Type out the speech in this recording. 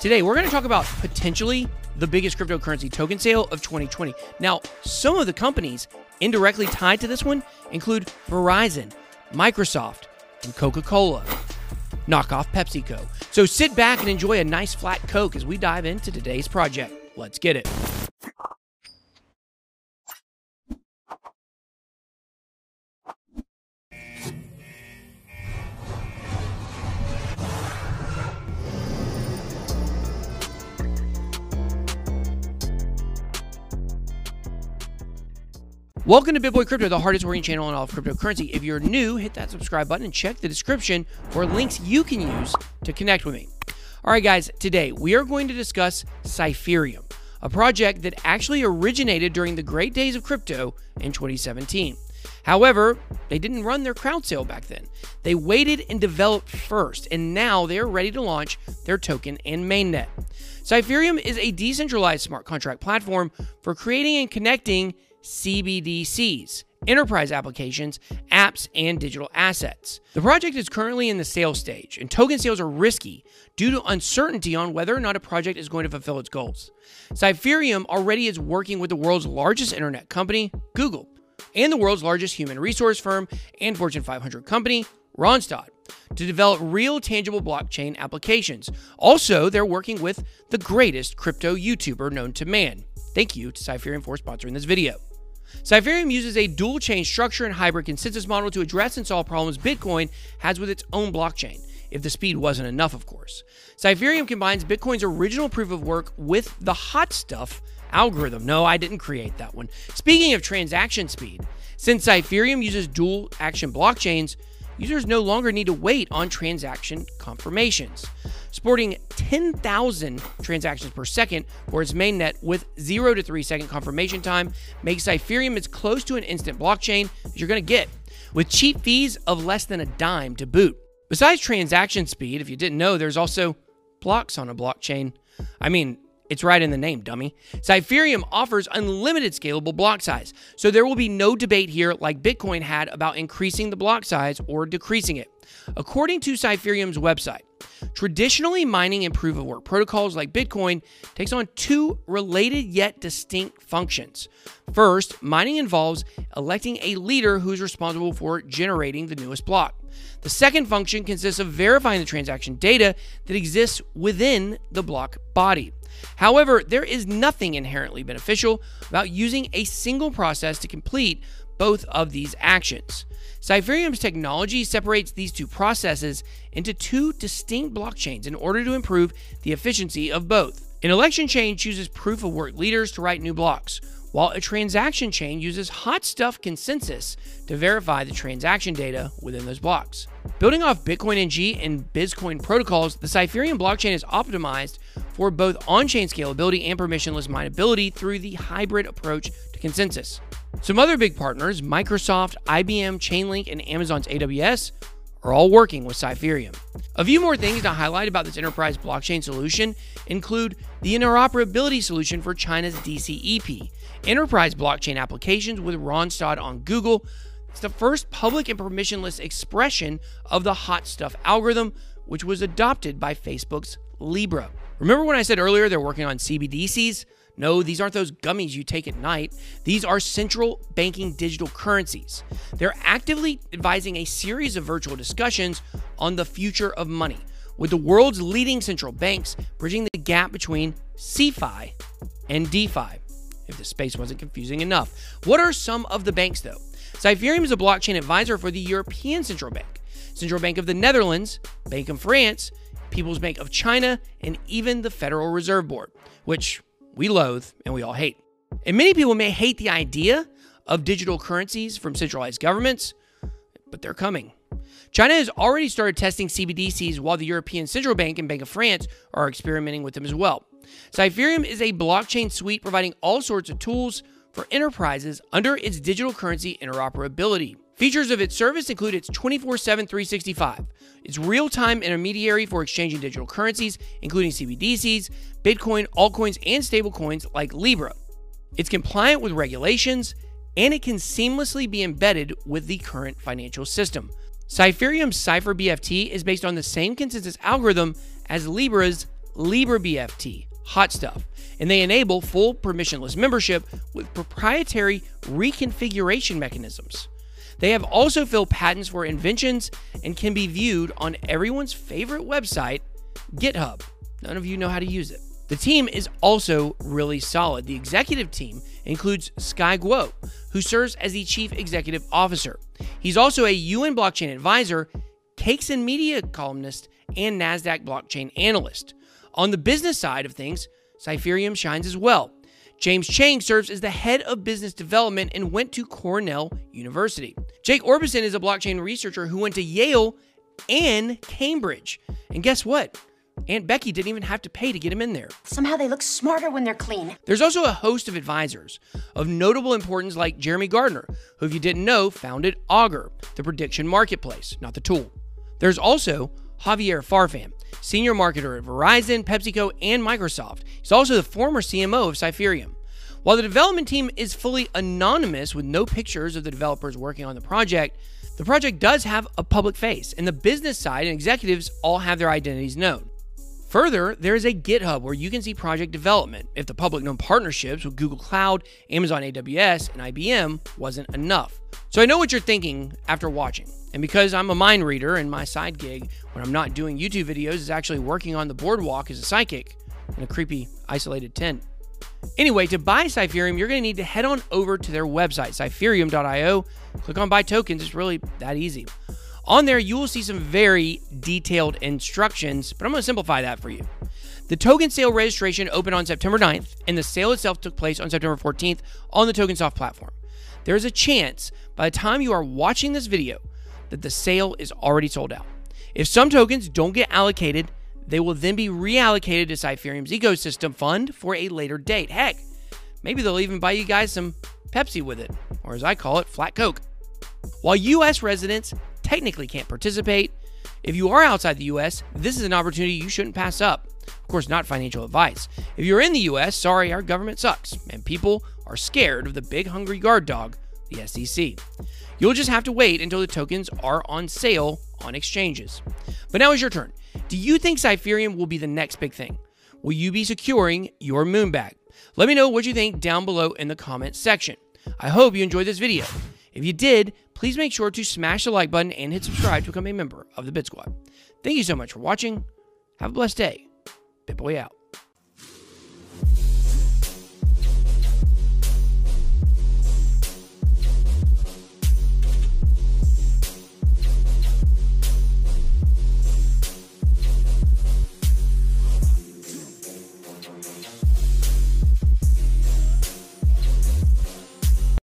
Today, we're going to talk about potentially the biggest cryptocurrency token sale of 2020. Now, some of the companies indirectly tied to this one include Verizon, Microsoft, and Coca Cola. Knockoff PepsiCo. So sit back and enjoy a nice flat Coke as we dive into today's project. Let's get it. Welcome to BitBoy Crypto, the hardest working channel on all of cryptocurrency. If you're new, hit that subscribe button and check the description for links you can use to connect with me. All right, guys, today we are going to discuss Cypherium, a project that actually originated during the great days of crypto in 2017. However, they didn't run their crowd sale back then. They waited and developed first, and now they are ready to launch their token and mainnet. Cypherium is a decentralized smart contract platform for creating and connecting CBDCs, enterprise applications, apps, and digital assets. The project is currently in the sales stage, and token sales are risky due to uncertainty on whether or not a project is going to fulfill its goals. Cypherium already is working with the world's largest internet company, Google, and the world's largest human resource firm and Fortune 500 company, Randstad to develop real tangible blockchain applications. Also, they're working with the greatest crypto YouTuber known to man. Thank you to Cypherium for sponsoring this video. Cypherium uses a dual chain structure and hybrid consensus model to address and solve problems Bitcoin has with its own blockchain, if the speed wasn't enough, of course. Cypherium combines Bitcoin's original proof of work with the hot stuff algorithm. No, I didn't create that one. Speaking of transaction speed, since Cypherium uses dual action blockchains, users no longer need to wait on transaction confirmations. Sporting 10,000 transactions per second for its mainnet with 0 to 3 second confirmation time makes Cypherium as close to an instant blockchain as you're going to get, with cheap fees of less than a dime to boot. Besides transaction speed, if you didn't know, there's also blocks on a blockchain. I mean, it's right in the name, dummy. Cypherium offers unlimited scalable block size, so there will be no debate here like Bitcoin had about increasing the block size or decreasing it. According to Cypherium's website, traditionally mining and proof of work protocols like Bitcoin takes on two related yet distinct functions. First, mining involves electing a leader who's responsible for generating the newest block. The second function consists of verifying the transaction data that exists within the block body. However, there is nothing inherently beneficial about using a single process to complete both of these actions. Cypherium's technology separates these two processes into two distinct blockchains in order to improve the efficiency of both. An election chain chooses proof of work leaders to write new blocks, while a transaction chain uses hot stuff consensus to verify the transaction data within those blocks. Building off Bitcoin NG and ByzCoin protocols, the Cypherium blockchain is optimized for both on chain scalability and permissionless mineability through the hybrid approach to consensus. Some other big partners, Microsoft, IBM, Chainlink, and Amazon's AWS, are all working with Cypherium. A few more things to highlight about this enterprise blockchain solution include the interoperability solution for China's DCEP, enterprise blockchain applications with Randstad on Google. It's the first public and permissionless expression of the hot stuff algorithm, which was adopted by Facebook's Libra. Remember when I said earlier they're working on CBDCs? No, these aren't those gummies you take at night. These are central banking digital currencies. They're actively advising a series of virtual discussions on the future of money, with the world's leading central banks bridging the gap between CeFi and DeFi, if the space wasn't confusing enough. What are some of the banks, though? Cypherium is a blockchain advisor for the European Central Bank, Central Bank of the Netherlands, Bank of France, People's Bank of China, and even the Federal Reserve Board, which we loathe and we all hate. And many people may hate the idea of digital currencies from centralized governments, but they're coming. China has already started testing CBDCs while the European Central Bank and Bank of France are experimenting with them as well. Cypherium is a blockchain suite providing all sorts of tools for enterprises under its digital currency interoperability. Features of its service include its 24 7 365, its real time intermediary for exchanging digital currencies, including CBDCs, Bitcoin, altcoins, and stablecoins like Libra. It's compliant with regulations, and it can seamlessly be embedded with the current financial system. Cypherium's Cypher BFT is based on the same consensus algorithm as Libra's LibraBFT, Hot Stuff, and they enable full permissionless membership with proprietary reconfiguration mechanisms. They have also filed patents for inventions and can be viewed on everyone's favorite website, GitHub. None of you know how to use it. The team is also really solid. The executive team includes Sky Guo, who serves as the chief executive officer. He's also a UN blockchain advisor, Caixin Media columnist, and NASDAQ blockchain analyst. On the business side of things, Cypherium shines as well. James Chang serves as the head of business development and went to Cornell University. Jake Orbison is a blockchain researcher who went to Yale and Cambridge. And guess what? Aunt Becky didn't even have to pay to get him in there. Somehow they look smarter when they're clean. There's also a host of advisors of notable importance, like Jeremy Gardner, who, if you didn't know, founded Augur, the prediction marketplace, not the tool. There's also Javier Farfan, senior marketer at Verizon, PepsiCo, and Microsoft. He's also the former CMO of Cypherium. While the development team is fully anonymous with no pictures of the developers working on the project, the project does have a public face, and the business side and executives all have their identities known. Further, there is a GitHub where you can see project development if the public known partnerships with Google Cloud, Amazon AWS, and IBM wasn't enough. So I know what you're thinking after watching. And because I'm a mind reader and my side gig when I'm not doing YouTube videos is actually working on the boardwalk as a psychic in a creepy, isolated tent. Anyway, to buy Cypherium, you're going to need to head on over to their website, cypherium.io. Click on buy tokens. It's really that easy. On there, you will see some very detailed instructions, but I'm going to simplify that for you. The token sale registration opened on September 9th, and the sale itself took place on September 14th on the TokenSoft platform. There is a chance by the time you are watching this video that the sale is already sold out. If some tokens don't get allocated, they will then be reallocated to Cypherium's ecosystem fund for a later date. Heck, maybe they'll even buy you guys some Pepsi with it, or as I call it, flat Coke. While US residents technically can't participate. If you are outside the US, this is an opportunity you shouldn't pass up. Course, not financial advice. If you're in the US, sorry, our government sucks, and people are scared of the big hungry guard dog, the SEC. You'll just have to wait until the tokens are on sale on exchanges. But now is your turn. Do you think Cypherium will be the next big thing? Will you be securing your moonbag? Let me know what you think down below in the comments section. I hope you enjoyed this video. If you did, please make sure to smash the like button and hit subscribe to become a member of the Bit Squad. Thank you so much for watching. Have a blessed day. BitBoy out.